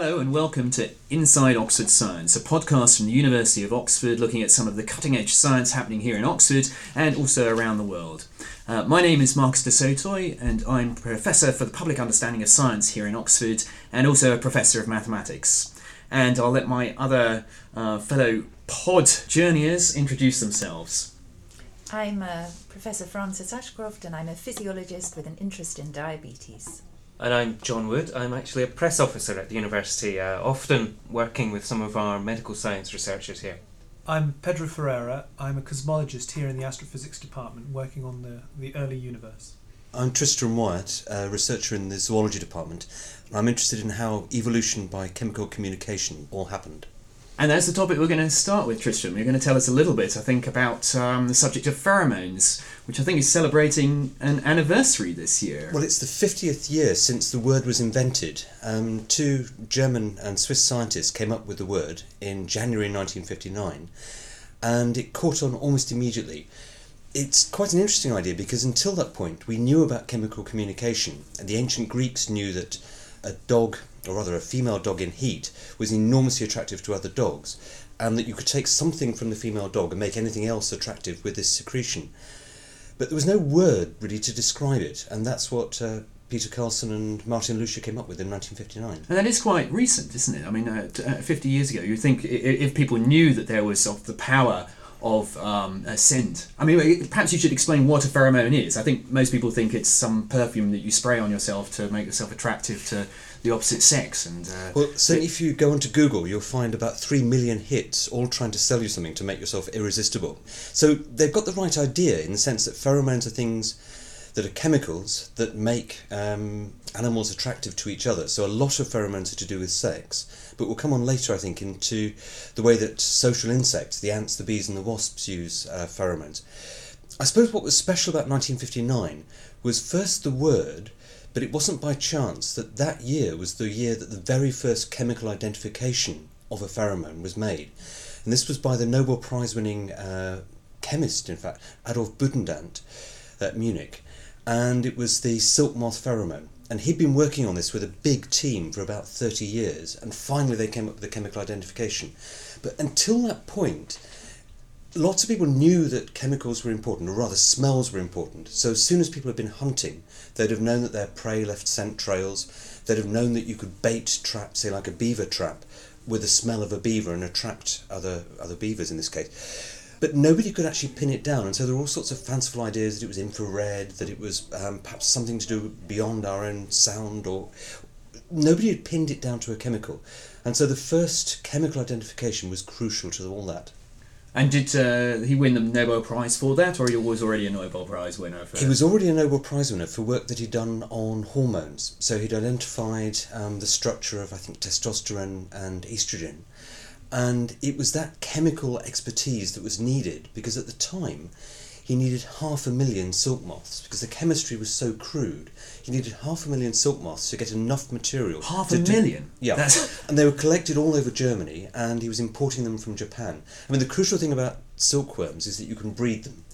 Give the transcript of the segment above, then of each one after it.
Hello and welcome to Inside Oxford Science, a podcast from the University of Oxford looking at some of the cutting edge science happening here in Oxford and also around the world. Uh, my name is Marcus du Sautoy and I'm Professor for the Public Understanding of Science here in Oxford and also a Professor of Mathematics. And I'll let my other uh, fellow pod journeyers introduce themselves. I'm uh, Professor Frances Ashcroft and I'm a physiologist with an interest in diabetes. And I'm John Wood. I'm actually a press officer at the university, uh, often working with some of our medical science researchers here. I'm Pedro Ferreira. I'm a cosmologist here in the astrophysics department working on the, the early universe. I'm Tristram Wyatt, a researcher in the zoology department, and I'm interested in how evolution by chemical communication all happened. And that's the topic we're going to start with, Tristram. You're going to tell us a little bit, I think, about um, the subject of pheromones, which I think is celebrating an anniversary this year. Well, it's the 50th year since the word was invented. Um, two German and Swiss scientists came up with the word in January 1959, and it caught on almost immediately. It's quite an interesting idea because until that point we knew about chemical communication, and the ancient Greeks knew that a dog or rather a female dog in heat, was enormously attractive to other dogs, and that you could take something from the female dog and make anything else attractive with this secretion. But there was no word really to describe it, and that's what uh, Peter Karlson and Martin Lüscher came up with in 1959. And that is quite recent, isn't it? I mean, uh, uh 50 years ago, you'd think if people knew that there was of the power of um, a scent. I mean, perhaps you should explain what a pheromone is. I think most people think it's some perfume that you spray on yourself to make yourself attractive to the opposite sex. And uh, well, certainly if you go onto Google, you'll find about three million hits, all trying to sell you something to make yourself irresistible. So they've got the right idea in the sense that pheromones are things that are chemicals that make um, animals attractive to each other. So a lot of pheromones are to do with sex, but we'll come on later, I think, into the way that social insects, the ants, the bees, and the wasps use uh, pheromones. I suppose what was special about 1959 was first the word, but it wasn't by chance that that year was the year that the very first chemical identification of a pheromone was made. And this was by the Nobel Prize winning uh, chemist, in fact, Adolf Butenandt at Munich. And it was the silk moth pheromone. And he'd been working on this with a big team for about 30 years, and finally they came up with the chemical identification. But until that point, lots of people knew that chemicals were important, or rather smells were important. So as soon as people had been hunting, they'd have known that their prey left scent trails. They'd have known that you could bait trap, say like a beaver trap, with the smell of a beaver and attract other other beavers in this case. But nobody could actually pin it down, and so there were all sorts of fanciful ideas that it was infrared, that it was um, perhaps something to do beyond our own sound, or nobody had pinned it down to a chemical. And so the first chemical identification was crucial to all that. And did uh, he win the Nobel Prize for that, or he was already a Nobel Prize winner? For... He was already a Nobel Prize winner for work that he'd done on hormones. So he'd identified um, the structure of, I think, testosterone and estrogen. And it was that chemical expertise that was needed because at the time he needed half a million silk moths because the chemistry was so crude. He needed half a million silk moths to get enough material. Half a million? yeah. That's... and they were collected all over Germany and he was importing them from Japan. I mean, the crucial thing about silkworms is that you can breed them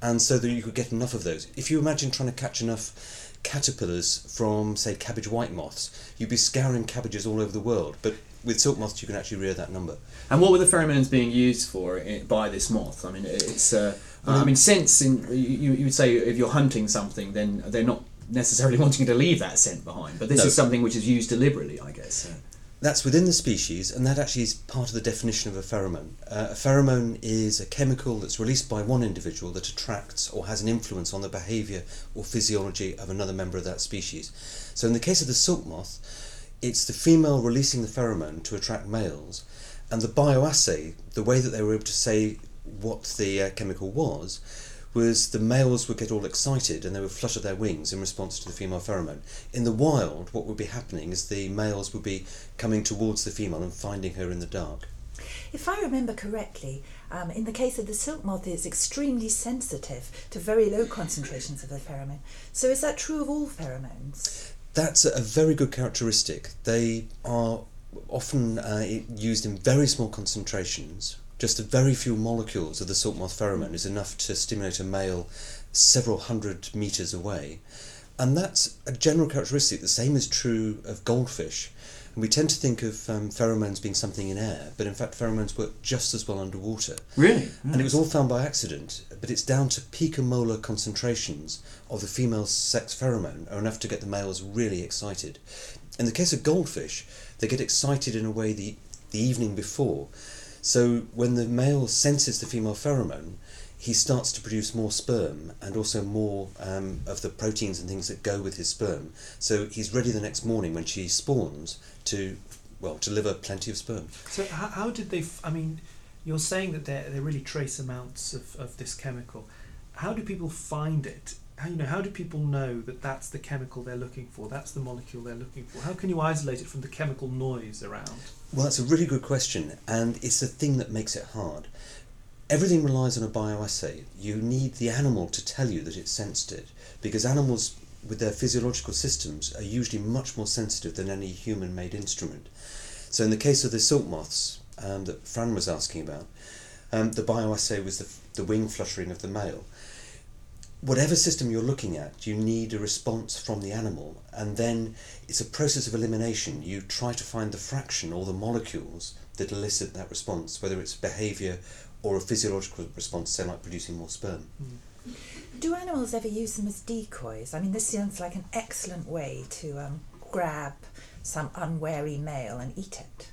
and so that you could get enough of those. If you imagine trying to catch enough caterpillars from, say, cabbage white moths, you'd be scouring cabbages all over the world. But with silk moths, you can actually rear that number. And what were the pheromones being used for by this moth? I mean, it's. Uh, well, I mean, scents. In you, you would say if you're hunting something, then they're not necessarily wanting to leave that scent behind. But this no. is something which is used deliberately, I guess. That's within the species, and that actually is part of the definition of a pheromone. Uh, a pheromone is a chemical that's released by one individual that attracts or has an influence on the behaviour or physiology of another member of that species. So, in the case of the silk moth, it's the female releasing the pheromone to attract males, and the bioassay, the way that they were able to say what the uh, chemical was, was the males would get all excited and they would flutter their wings in response to the female pheromone. In the wild, what would be happening is the males would be coming towards the female and finding her in the dark. If I remember correctly, um, in the case of the silk moth, it's extremely sensitive to very low concentrations of the pheromone. So is that true of all pheromones? That's a very good characteristic. They are often uh, used in very small concentrations. Just a very few molecules of the silk moth pheromone is enough to stimulate a male several hundred meters away. And that's a general characteristic. The same is true of goldfish. And we tend to think of um, pheromones being something in air, but in fact, pheromones work just as well underwater. Really? And it was all found by accident, but it's down to picomolar concentrations of the female sex pheromone are enough to get the males really excited. In the case of goldfish, they get excited in a way the, the evening before. So when the male senses the female pheromone, he starts to produce more sperm and also more um, of the proteins and things that go with his sperm. So he's ready the next morning when she spawns to, well, deliver plenty of sperm. So how, how did they? F- I mean, you're saying that they're they're really trace amounts of, of this chemical. How do people find it? How you know? How do people know that that's the chemical they're looking for? That's the molecule they're looking for. How can you isolate it from the chemical noise around? Well, that's a really good question, and it's the thing that makes it hard. Everything relies on a bioassay. You need the animal to tell you that it's sensed it, because animals, with their physiological systems, are usually much more sensitive than any human made instrument. So, in the case of the silk moths um, that Fran was asking about, um, the bioassay was the, the wing fluttering of the male. Whatever system you're looking at, you need a response from the animal, and then it's a process of elimination. You try to find the fraction or the molecules that elicit that response, whether it's behaviour or a physiological response, say like producing more sperm. Do animals ever use them as decoys? I mean, this sounds like an excellent way to um, grab some unwary male and eat it.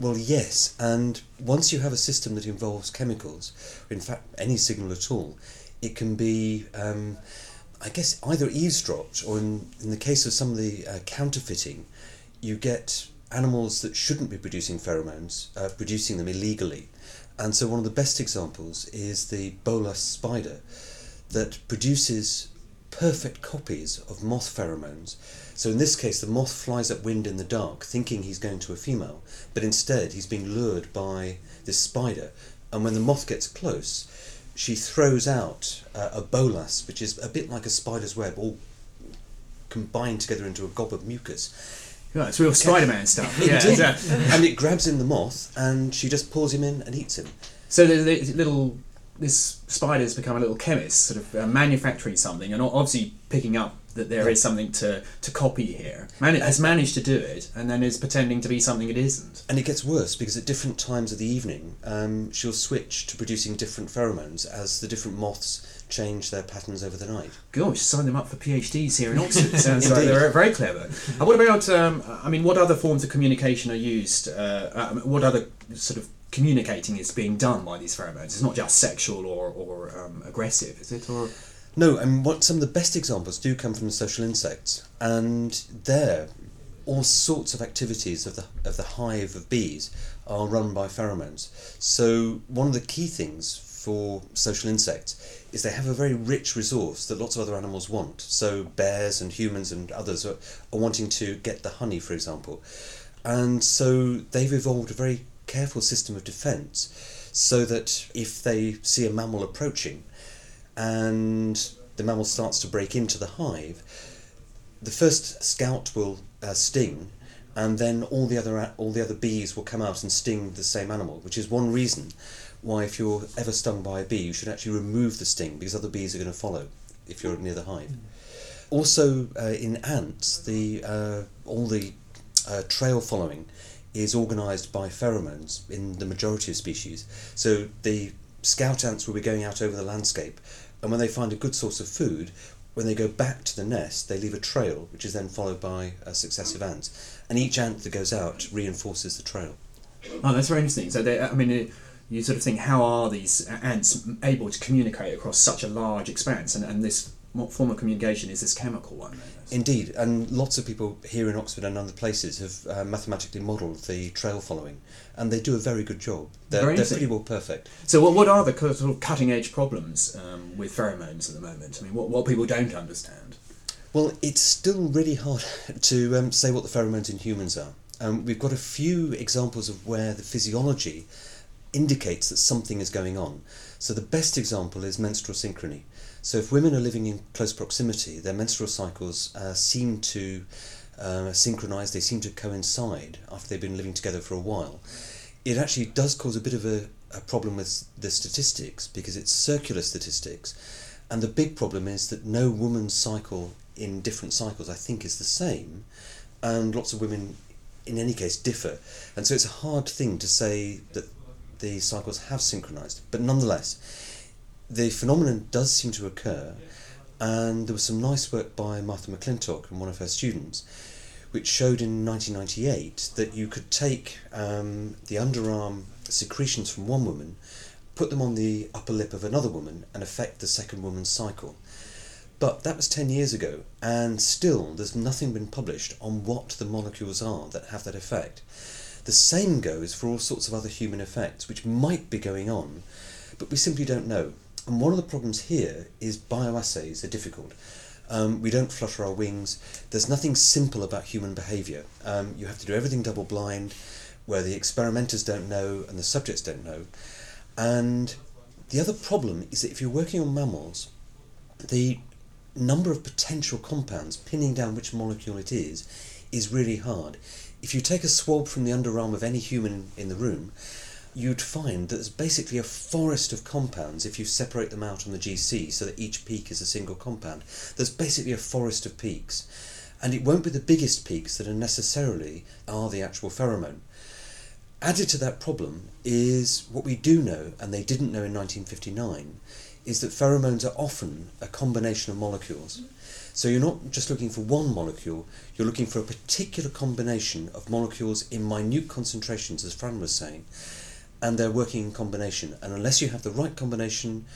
Well, yes, and once you have a system that involves chemicals, in fact any signal at all, it can be, um, I guess, either eavesdropped or in, in the case of some of the uh, counterfeiting, you get animals that shouldn't be producing pheromones, uh, producing them illegally. And so, one of the best examples is the bolas spider that produces perfect copies of moth pheromones. So, in this case, the moth flies upwind in the dark thinking he's going to a female, but instead he's being lured by this spider. And when the moth gets close, she throws out uh, a bolas, which is a bit like a spider's web, all combined together into a gob of mucus. Yeah, it's real Spider-Man stuff. Yeah, uh, and it grabs in the moth, and she just pulls him in and eats him. So the, the little this spider's become a little chemist, sort of uh, manufacturing something, and obviously picking up that there is something to, to copy here. Man- has managed to do it, and then is pretending to be something it isn't. And it gets worse because at different times of the evening, um, she'll switch to producing different pheromones as the different moths change their patterns over the night. Gosh, sign them up for PhDs here in Oxford. Sounds like they're very clever. And what about? Um, I mean, what other forms of communication are used? Uh, um, what other sort of communicating is being done by these pheromones? It's not just sexual or or um, aggressive, is it? Or No, and what some of the best examples do come from social insects, and there, all sorts of activities of the of the hive of bees are run by pheromones. So one of the key things for social insects is they have a very rich resource that lots of other animals want. So bears and humans and others are, are wanting to get the honey, for example, and so they've evolved a very careful system of defence, so that if they see a mammal approaching, and the mammal starts to break into the hive, the first scout will uh, sting, and then all the other all the other bees will come out and sting the same animal, which is one reason why if you're ever stung by a bee, you should actually remove the sting because other bees are going to follow if you're near the hive. Also, uh, in ants, the uh, all the uh, trail following is organised by pheromones in the majority of species. So the scout ants will be going out over the landscape, and when they find a good source of food, when they go back to the nest, they leave a trail, which is then followed by uh, successive ants, and each ant that goes out reinforces the trail. Oh, that's very interesting. So, they, I mean, it, you sort of think, how are these ants able to communicate across such a large expanse? And, and this form of communication is this chemical one? Indeed, and lots of people here in Oxford and other places have uh, mathematically modelled the trail following, and they do a very good job. They're, they're pretty well perfect. So, what, what are the sort of cutting edge problems um, with pheromones at the moment? I mean, what, what people don't understand? Well, it's still really hard to um, say what the pheromones in humans are. Um, we've got a few examples of where the physiology indicates that something is going on. So the best example is menstrual synchrony. So if women are living in close proximity, their menstrual cycles uh, seem to uh, synchronize, they seem to coincide after they've been living together for a while. It actually does cause a bit of a, a problem with the statistics because it's circular statistics. And the big problem is that no woman's cycle in different cycles, I think, is the same. And lots of women in any case differ. And so it's a hard thing to say that the cycles have synchronized. But nonetheless, the phenomenon does seem to occur, and there was some nice work by Martha McClintock and one of her students, which showed in 1998 that you could take um, the underarm secretions from one woman, put them on the upper lip of another woman, and affect the second woman's cycle. But that was 10 years ago, and still there's nothing been published on what the molecules are that have that effect. The same goes for all sorts of other human effects which might be going on, but we simply don't know. And one of the problems here is bioassays are difficult. Um, we don't flutter our wings. There's nothing simple about human behaviour. Um, you have to do everything double blind, where the experimenters don't know and the subjects don't know. And the other problem is that if you're working on mammals, the number of potential compounds, pinning down which molecule it is, is really hard. If you take a swab from the underarm of any human in the room, you'd find that there's basically a forest of compounds if you separate them out on the GC so that each peak is a single compound. There's basically a forest of peaks. And it won't be the biggest peaks that are necessarily are the actual pheromone. Added to that problem is what we do know, and they didn't know in 1959, is that pheromones are often a combination of molecules. So you're not just looking for one molecule, you're looking for a particular combination of molecules in minute concentrations, as Fran was saying, and they're working in combination. And unless you have the right combination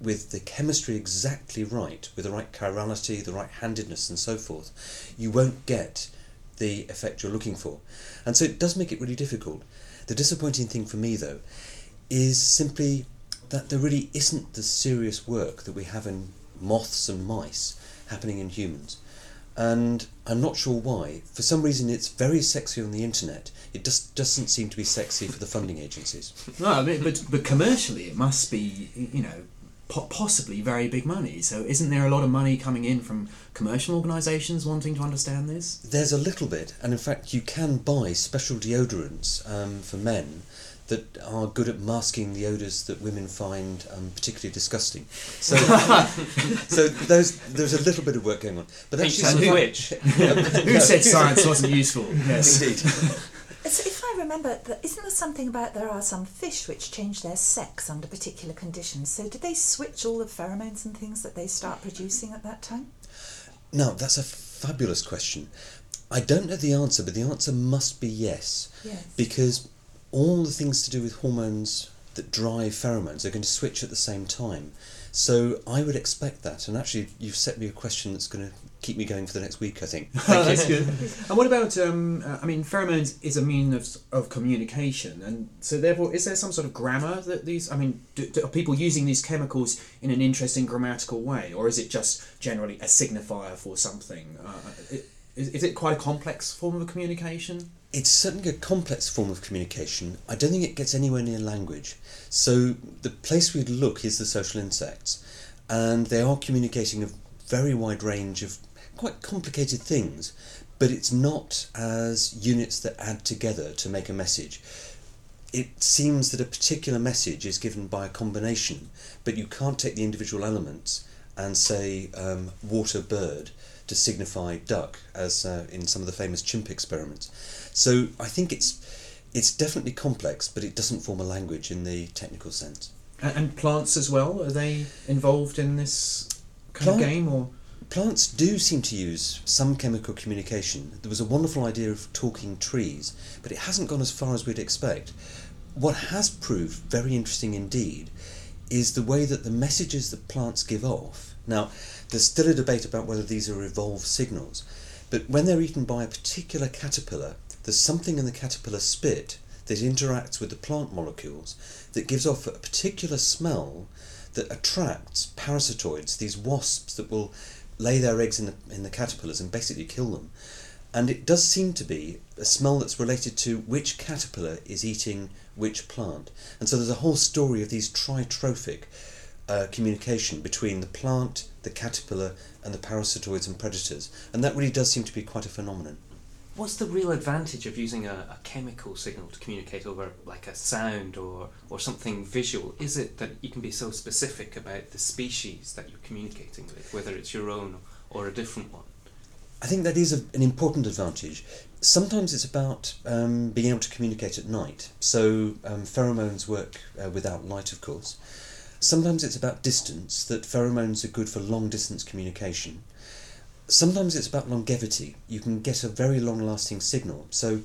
with the chemistry exactly right, with the right chirality, the right handedness, and so forth, you won't get the effect you're looking for. And so it does make it really difficult. The disappointing thing for me, though, is simply that there really isn't the serious work that we have in moths and mice happening in humans. And I'm not sure why. For some reason, it's very sexy on the internet. It just doesn't seem to be sexy for the funding agencies. No, I mean, but but commercially, it must be you know po- possibly very big money. So isn't there a lot of money coming in from commercial organisations wanting to understand this? There's a little bit, and in fact, you can buy special deodorants um, for men that are good at masking the odours that women find um, particularly disgusting. So, so those, there's a little bit of work going on. But Peach actually, and which? Who said science wasn't useful? Yes. Indeed. So if I remember, isn't there something about there are some fish which change their sex under particular conditions? So did they switch all the pheromones and things that they start producing at that time? Now, that's a fabulous question. I don't know the answer, but the answer must be yes. Yes. Because all the things to do with hormones that drive pheromones are going to switch at the same time. So I would expect that. And actually, you've set me a question that's going to keep me going for the next week, I think. That's good. And what about? Um, uh, I mean, pheromones is a mean of, of communication, and so therefore, is there some sort of grammar that these? I mean, do, do, are people using these chemicals in an interesting grammatical way, or is it just generally a signifier for something? Uh, it, is, is it quite a complex form of communication? It's certainly a complex form of communication. I don't think it gets anywhere near language. So the place we'd look is the social insects, and they are communicating a very wide range of quite complicated things, but it's not as units that add together to make a message. It seems that a particular message is given by a combination, but you can't take the individual elements and say um, water bird to signify duck, as uh, in some of the famous chimp experiments. So I think it's it's definitely complex, but it doesn't form a language in the technical sense. And, and plants as well? Are they involved in this kind Plant- of game, or? Plants do seem to use some chemical communication. There was a wonderful idea of talking trees, but it hasn't gone as far as we'd expect. What has proved very interesting indeed is the way that the messages that plants give off. Now, there's still a debate about whether these are evolved signals, but when they're eaten by a particular caterpillar, there's something in the caterpillar spit that interacts with the plant molecules that gives off a particular smell that attracts parasitoids, these wasps that will lay their eggs in the, in the caterpillars and basically kill them. And it does seem to be a smell that's related to which caterpillar is eating which plant. And so there's a whole story of these tritrophic uh, communication between the plant, the caterpillar, and the parasitoids and predators. And that really does seem to be quite a phenomenon. What's the real advantage of using a, a chemical signal to communicate over like a sound or, or something visual? Is it that you can be so specific about the species that you're communicating with, whether it's your own or a different one? I think that is a, an important advantage. Sometimes it's about um, being able to communicate at night. So um, pheromones work uh, without light, of course. Sometimes it's about distance, that pheromones are good for long distance communication. Sometimes it's about longevity. You can get a very long lasting signal. So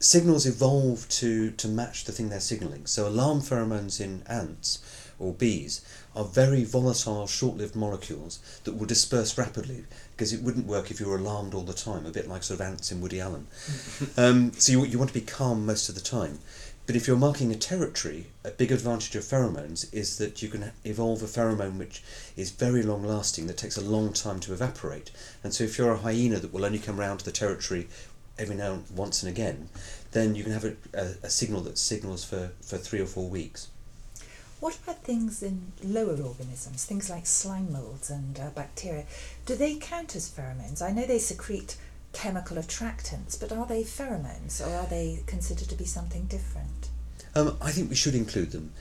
signals evolve to, to match the thing they're signalling. So alarm pheromones in ants or bees are very volatile, short lived molecules that will disperse rapidly because it wouldn't work if you were alarmed all the time, a bit like sort of ants in Woody Allen. um, so you, you want to be calm most of the time. But if you're marking a territory, a big advantage of pheromones is that you can evolve a pheromone which is very long lasting, that takes a long time to evaporate. And so if you're a hyena that will only come round to the territory every now and once and again, then you can have a, a, a signal that signals for, for three or four weeks. What about things in lower organisms, things like slime molds and uh, bacteria? Do they count as pheromones? I know they secrete chemical attractants, but are they pheromones or are they considered to be something different? Um, I think we should include them.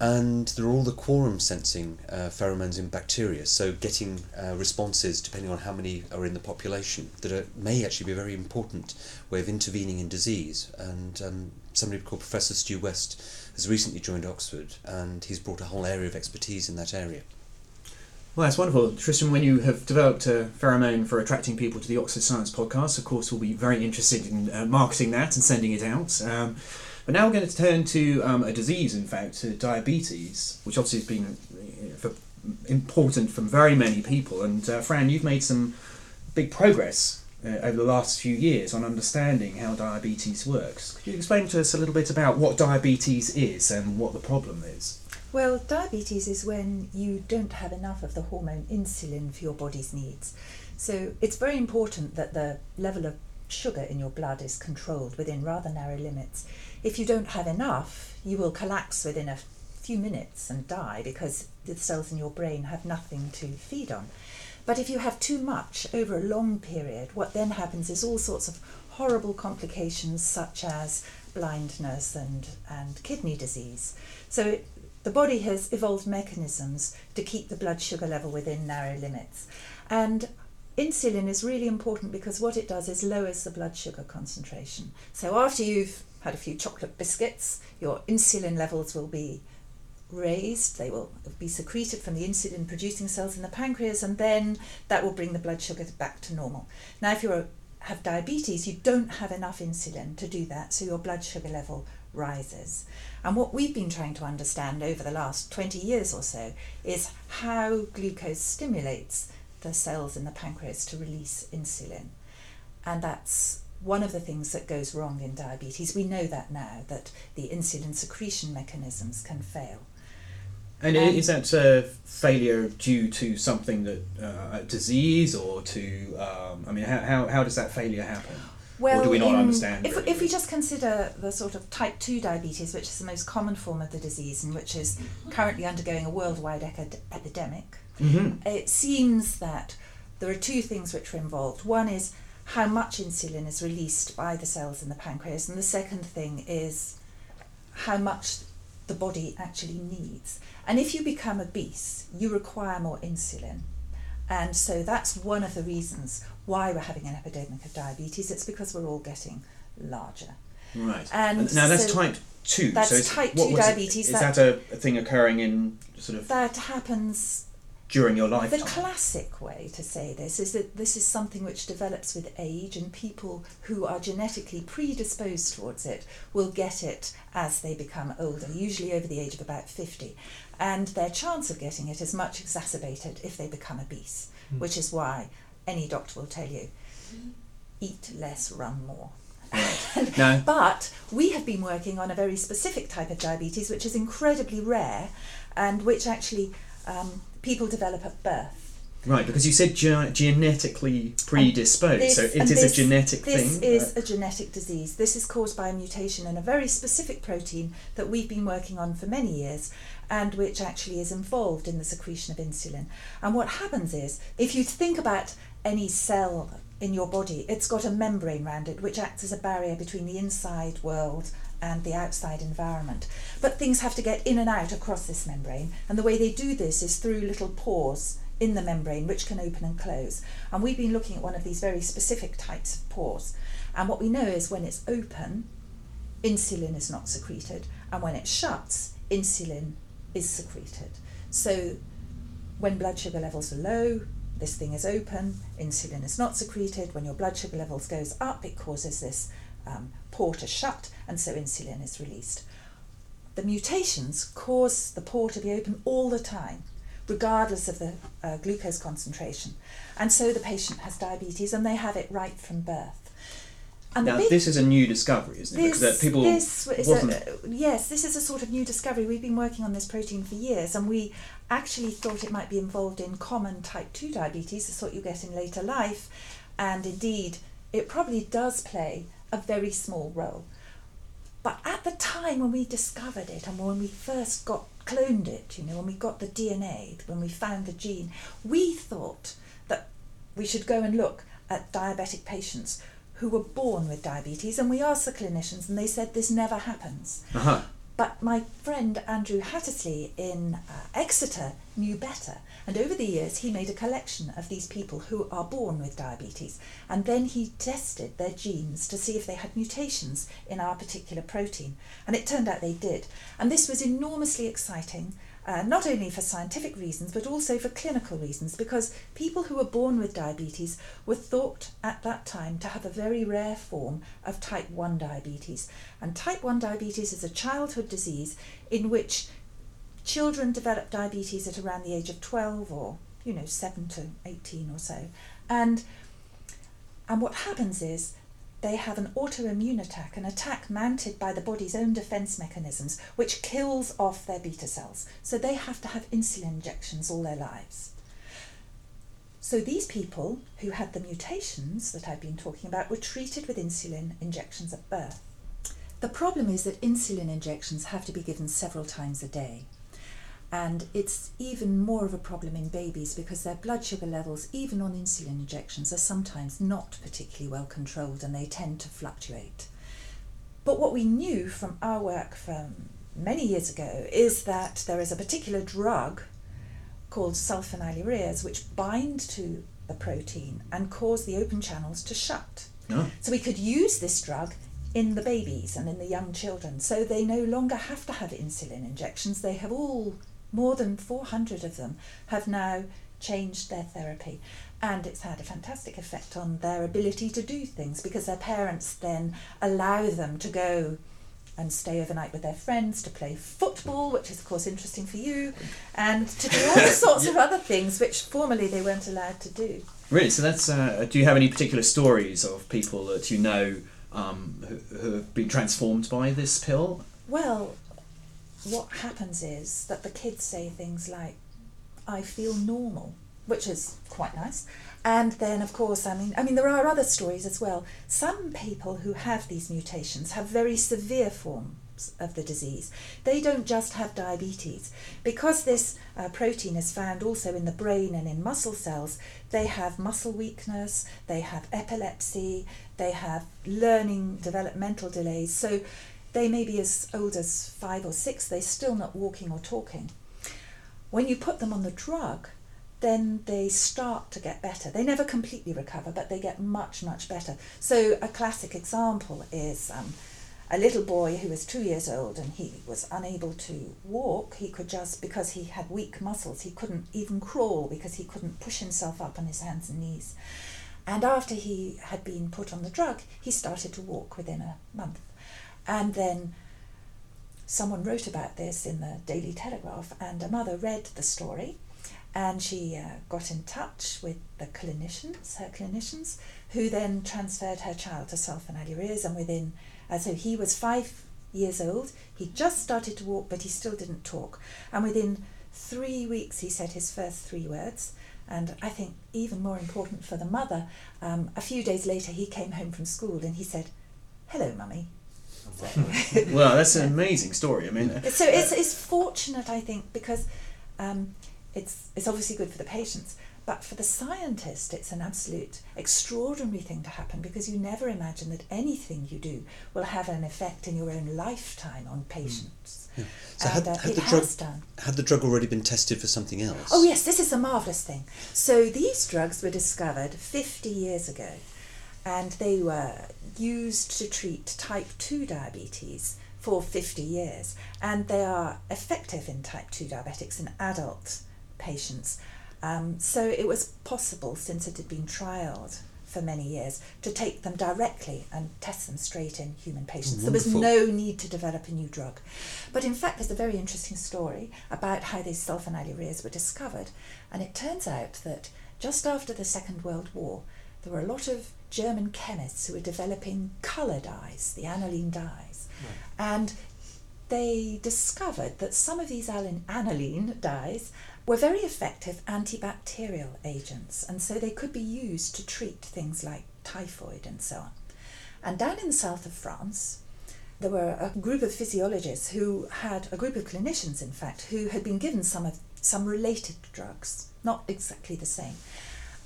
And there are all the quorum sensing uh, pheromones in bacteria, so getting uh, responses depending on how many are in the population that are, may actually be a very important way of intervening in disease. And um, somebody called Professor Stu West has recently joined Oxford, and he's brought a whole area of expertise in that area. Well, that's wonderful. Tristan, when you have developed a pheromone for attracting people to the Oxford Science podcast, of course, we'll be very interested in uh, marketing that and sending it out. Um, but now we're going to turn to um, a disease, in fact, to diabetes, which obviously has been uh, for, important from very many people. And uh, Fran, you've made some big progress uh, over the last few years on understanding how diabetes works. Could you explain to us a little bit about what diabetes is and what the problem is? Well, diabetes is when you don't have enough of the hormone insulin for your body's needs. So it's very important that the level of sugar in your blood is controlled within rather narrow limits. If you don't have enough, you will collapse within a few minutes and die because the cells in your brain have nothing to feed on. But if you have too much over a long period, what then happens is all sorts of horrible complications such as blindness and, and kidney disease. So it, the body has evolved mechanisms to keep the blood sugar level within narrow limits. And insulin is really important because what it does is lowers the blood sugar concentration. So after you've had a few chocolate biscuits, your insulin levels will be raised, they will be secreted from the insulin producing cells in the pancreas, and then that will bring the blood sugar back to normal. Now, if you have diabetes, you don't have enough insulin to do that, so your blood sugar level rises. And what we've been trying to understand over the last 20 years or so is how glucose stimulates the cells in the pancreas to release insulin. And that's one of the things that goes wrong in diabetes. We know that now, that the insulin secretion mechanisms can fail. And Um, is that uh, failure due to something that uh, a disease or to? Um, I mean, how, how, how does that failure happen? Well, or do we not in- understand? If, really? if we just consider the sort of type 2 diabetes, which is the most common form of the disease and which is currently undergoing a worldwide epidemic, Mhm. it seems that there are two things which are involved. One is how much insulin is released by the cells in the pancreas, and the second thing is how much the body actually needs. And if you become obese, you require more insulin. And so that's one of the reasons why we're having an epidemic of diabetes. It's because we're all getting larger. Right. And now that's so type two. that's so type 2 diabetes, Is that- that, a thing occurring in sort of That happens during your life. The classic way to say this is that this is something which develops with age, and people who are genetically predisposed towards it will get it as they become older, usually over the age of about 50. And their chance of getting it is much exacerbated if they become obese, which is why any doctor will tell you eat less, run more. no. But we have been working on a very specific type of diabetes, which is incredibly rare and which actually um, people develop at birth. Right, because you said ge- genetically predisposed, This- so it is this- a genetic This thing. This is a genetic disease. This is caused by a mutation in a very specific protein that we've been working on for many years and which actually is involved in the secretion of insulin. And what happens is, if you think about any cell in your body, it's got a membrane around it which acts as a barrier between the inside world and the outside environment. But things have to get in and out across this membrane, and the way they do this is through little pores in the membrane which can open and close. And we've been looking at one of these very specific types of pores. And what we know is when it's open, insulin is not secreted, and when it shuts, insulin is secreted. So when blood sugar levels are low, this thing is open, insulin is not secreted. When your blood sugar levels goes up, it causes this um, pore to shut, and so insulin is released. The mutations cause the pore to be open all the time, regardless of the uh, glucose concentration, and so the patient has diabetes, and they have it right from birth. And Now, big- this is a new discovery, isn't it? Because that people this is wasn't. a, yes, this is a sort of new discovery. We've been working on this protein for years, and we actually thought it might be involved in common type 2 diabetes, the sort you get in later life, and indeed, it probably does play a very small role. But at the time when we discovered it and when we first got cloned it, you know, when we got the DNA, when we found the gene, we thought that we should go and look at diabetic patients who were born with diabetes, and we asked the clinicians, and they said this never happens. Uh-huh. But my friend Andrew Hattersley in uh, Exeter knew better, and over the years he made a collection of these people who are born with diabetes, and then he tested their genes to see if they had mutations in our particular protein, and it turned out they did. And this was enormously exciting. Uh, not only for scientific reasons but also for clinical reasons because people who were born with diabetes were thought at that time to have a very rare form of type 1 diabetes. And type 1 diabetes is a childhood disease in which children develop diabetes at around the age of 12 or you know 7 to 18 or so. And and what happens is they have an autoimmune attack, an attack mounted by the body's own defense mechanisms, which kills off their beta cells. So they have to have insulin injections all their lives. So these people who had the mutations that I've been talking about were treated with insulin injections at birth. The problem is that insulin injections have to be given several times a day. And it's even more of a problem in babies because their blood sugar levels, even on insulin injections, are sometimes not particularly well controlled and they tend to fluctuate. But what we knew from our work from many years ago is that there is a particular drug called sulfonylureas which bind to the protein and cause the open channels to shut. Oh. So we could use this drug in the babies and in the young children. So they no longer have to have insulin injections. They have all, more than 400 of them, have now changed their therapy. And it's had a fantastic effect on their ability to do things because their parents then allow them to go and stay overnight with their friends, to play football, which is, of course, interesting for you, and to do all sorts of other things which formerly they weren't allowed to do. Really? So that's. Uh, do you have any particular stories of people that you know um, who, who have been transformed by this pill? Well, what happens is that the kids say things like, I feel normal, which is quite nice. And then, of course, I mean, I mean, there are other stories as well. Some people who have these mutations have very severe forms of the disease. They don't just have diabetes. Because this uh, protein is found also in the brain and in muscle cells, they have muscle weakness, they have epilepsy, they have learning developmental delays. So they may be as old as five or six, they're still not walking or talking. When you put them on the drug, then they start to get better. They never completely recover, but they get much, much better. So, a classic example is um, a little boy who was two years old and he was unable to walk. He could just, because he had weak muscles, he couldn't even crawl because he couldn't push himself up on his hands and knees. And after he had been put on the drug, he started to walk within a month. And then someone wrote about this in the Daily Telegraph, and a mother read the story and she uh, got in touch with the clinicians, her clinicians, who then transferred her child to sulfonylureas. And within, uh, so he was five years old, he just started to walk, but he still didn't talk. And within three weeks, he said his first three words. And I think even more important for the mother, um, a few days later, he came home from school and he said, Hello, mummy. So, Well, that's an amazing story. I mean, uh, so it's, it's fortunate, I think, because um, it's, it's obviously good for the patients, but for the scientist, it's an absolute extraordinary thing to happen because you never imagine that anything you do will have an effect in your own lifetime on patients. Yeah. So and had, uh, had the drug done. had the drug already been tested for something else? Oh, yes, this is a marvellous thing. So these drugs were discovered 50 years ago and they were used to treat type 2 diabetes for 50 years. And they are effective in type 2 diabetics in adult patients. Um, so it was possible, since it had been trialled for many years, to take them directly and test them straight in human patients. there was no need to develop a new drug. But in fact, there's a very interesting story about how these sulfonylureas were discovered. And it turns out that just after the Second World War, there were a lot of German chemists who were developing colour dyes, the aniline dyes. And they discovered that some of these aniline, aniline dyes were very effective antibacterial agents, and so they could be used to treat things like typhoid and so on. And down in the south of France, there were a group of physiologists who had a group of clinicians, in fact, who had been given some of some related drugs, not exactly the same.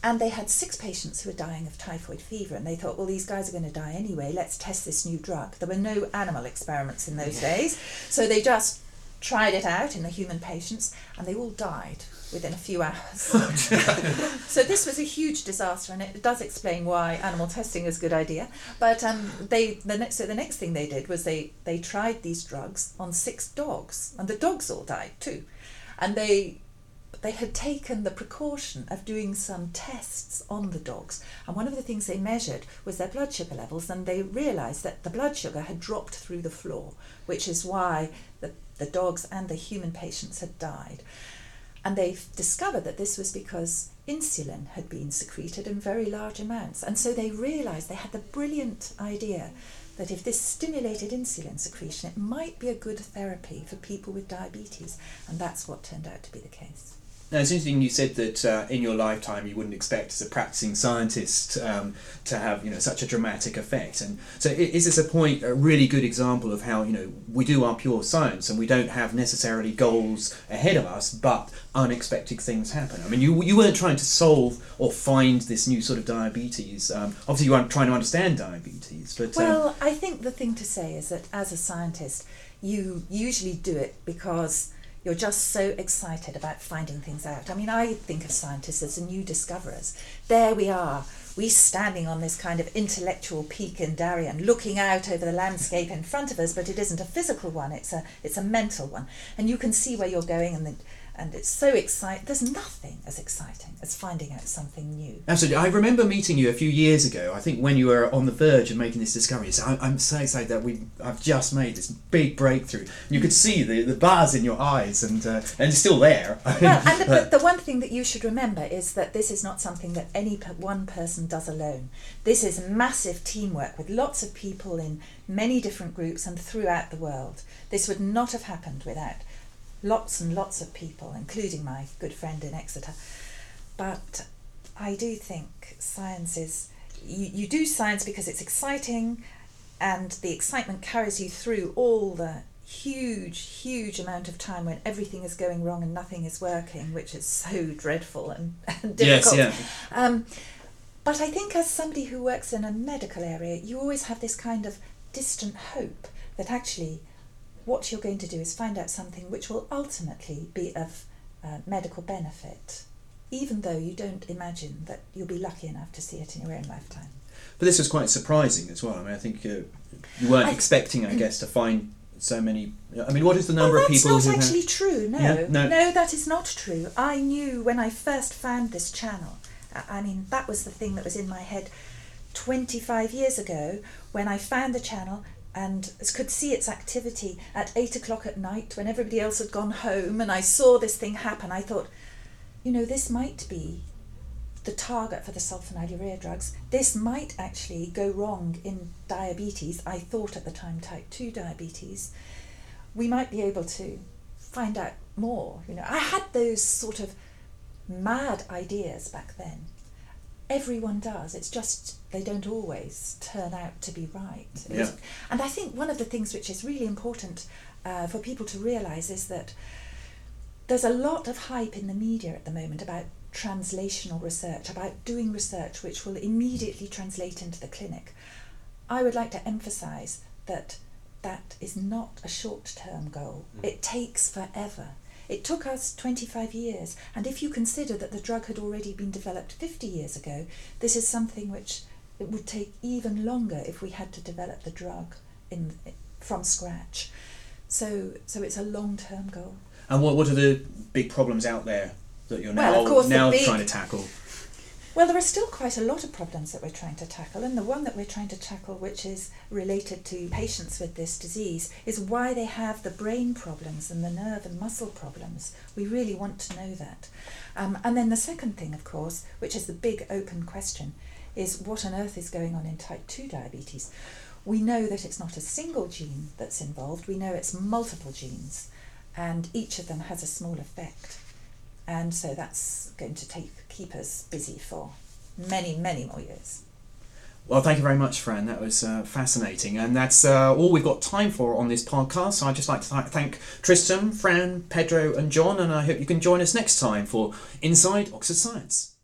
And they had six patients who were dying of typhoid fever, and they thought, well, these guys are going to die anyway. Let's test this new drug. There were no animal experiments in those days, so they just tried it out in the human patients, and they all died within a few hours. so this was a huge disaster, and it does explain why animal testing is a good idea. But um, they the next so the next thing they did was they they tried these drugs on six dogs, and the dogs all died too, and they they had taken the precaution of doing some tests on the dogs. And one of the things they measured was their blood sugar levels, and they realised that the blood sugar had dropped through the floor, which is why the, the dogs and the human patients had died. And they discovered that this was because insulin had been secreted in very large amounts. And so they realised they had the brilliant idea that if this stimulated insulin secretion, it might be a good therapy for people with diabetes. And that's what turned out to be the case. Now, it's interesting you said that uh, in your lifetime you wouldn't expect as a practicing scientist um, to have you know such a dramatic effect. And so, is this a point, a really good example of how you know we do our pure science and we don't have necessarily goals ahead of us, but unexpected things happen. I mean, you you weren't trying to solve or find this new sort of diabetes. Um, obviously, you weren't trying to understand diabetes, but um, Well, I think the thing to say is that as a scientist, you usually do it because you're just so excited about finding things out. I mean, I think of scientists as new discoverers. There we are, we standing on this kind of intellectual peak in Darien, looking out over the landscape in front of us, but it isn't a physical one, it's a, it's a mental one. And you can see where you're going, and, the, and it's so exciting. There's nothing as exciting as finding out something new. Absolutely. I remember meeting you a few years ago. I think when you were on the verge of making this discovery. So I'm, I'm so excited that we I've just made this big breakthrough. You could see the, the bars in your eyes, and uh, and it's still there. well, and the, but the one thing that you should remember is that this is not something that any one person does alone. This is massive teamwork with lots of people in many different groups and throughout the world. This would not have happened without lots and lots of people, including my good friend in Exeter. But I do think science is you, you do science because it's exciting and the excitement carries you through all the huge, huge amount of time when everything is going wrong and nothing is working, which is so dreadful and, and yes, difficult. yeah. Um, but I think as somebody who works in a medical area, you always have this kind of distant hope that actually what you're going to do is find out something which will ultimately be of uh, medical benefit, even though you don't imagine that you'll be lucky enough to see it in your own lifetime. But this was quite surprising as well. I mean, I think uh, you weren't I- expecting, I guess, to find so many. I mean, what is the number well, of that's people not who have- actually true. No. Yeah? No. that is not true. I knew when I first found this channel. I mean, that was the thing that was in my head 25 years ago when I found the channel and could see its activity at 8 o'clock at night when everybody else had gone home and I saw this thing happen. I thought, you know, this might be the target for the sulfonylurea drugs. This might actually go wrong in diabetes. I thought at the time type 2 diabetes. We might be able to find out more. You know, I had those sort of mad ideas back then. Everyone does. It's just they don't always turn out to be right. Was- Yeah. And I think one of the things which is really important uh, for people to realise is that there's a lot of hype in the media at the moment about translational research, about doing research which will immediately translate into the clinic, I would like to emphasise that that is not a short term goal. Mm. It takes forever. It took us 25 years, and if you consider that the drug had already been developed 50 years ago, this is something which it would take even longer if we had to develop the drug in, from scratch. So, so it's a long term goal. And what, what are the big problems out there that you're now, Well, now big- trying to tackle? Well, there are still quite a lot of problems that we're trying to tackle, and the one that we're trying to tackle, which is related to patients with this disease, is why they have the brain problems and the nerve and muscle problems. We really want to know that. Um, and then the second thing, of course, which is the big open question, is what on earth is going on in type 2 diabetes? We know that it's not a single gene that's involved, we know it's multiple genes, and each of them has a small effect. And so that's going to take keep us busy for many, many more years. Well, thank you very much, Fran. That was uh, fascinating. And that's uh, all we've got time for on this podcast. So I'd just like to th- thank Tristan, Fran, Pedro, and John. And I hope you can join us next time for Inside Oxford Science.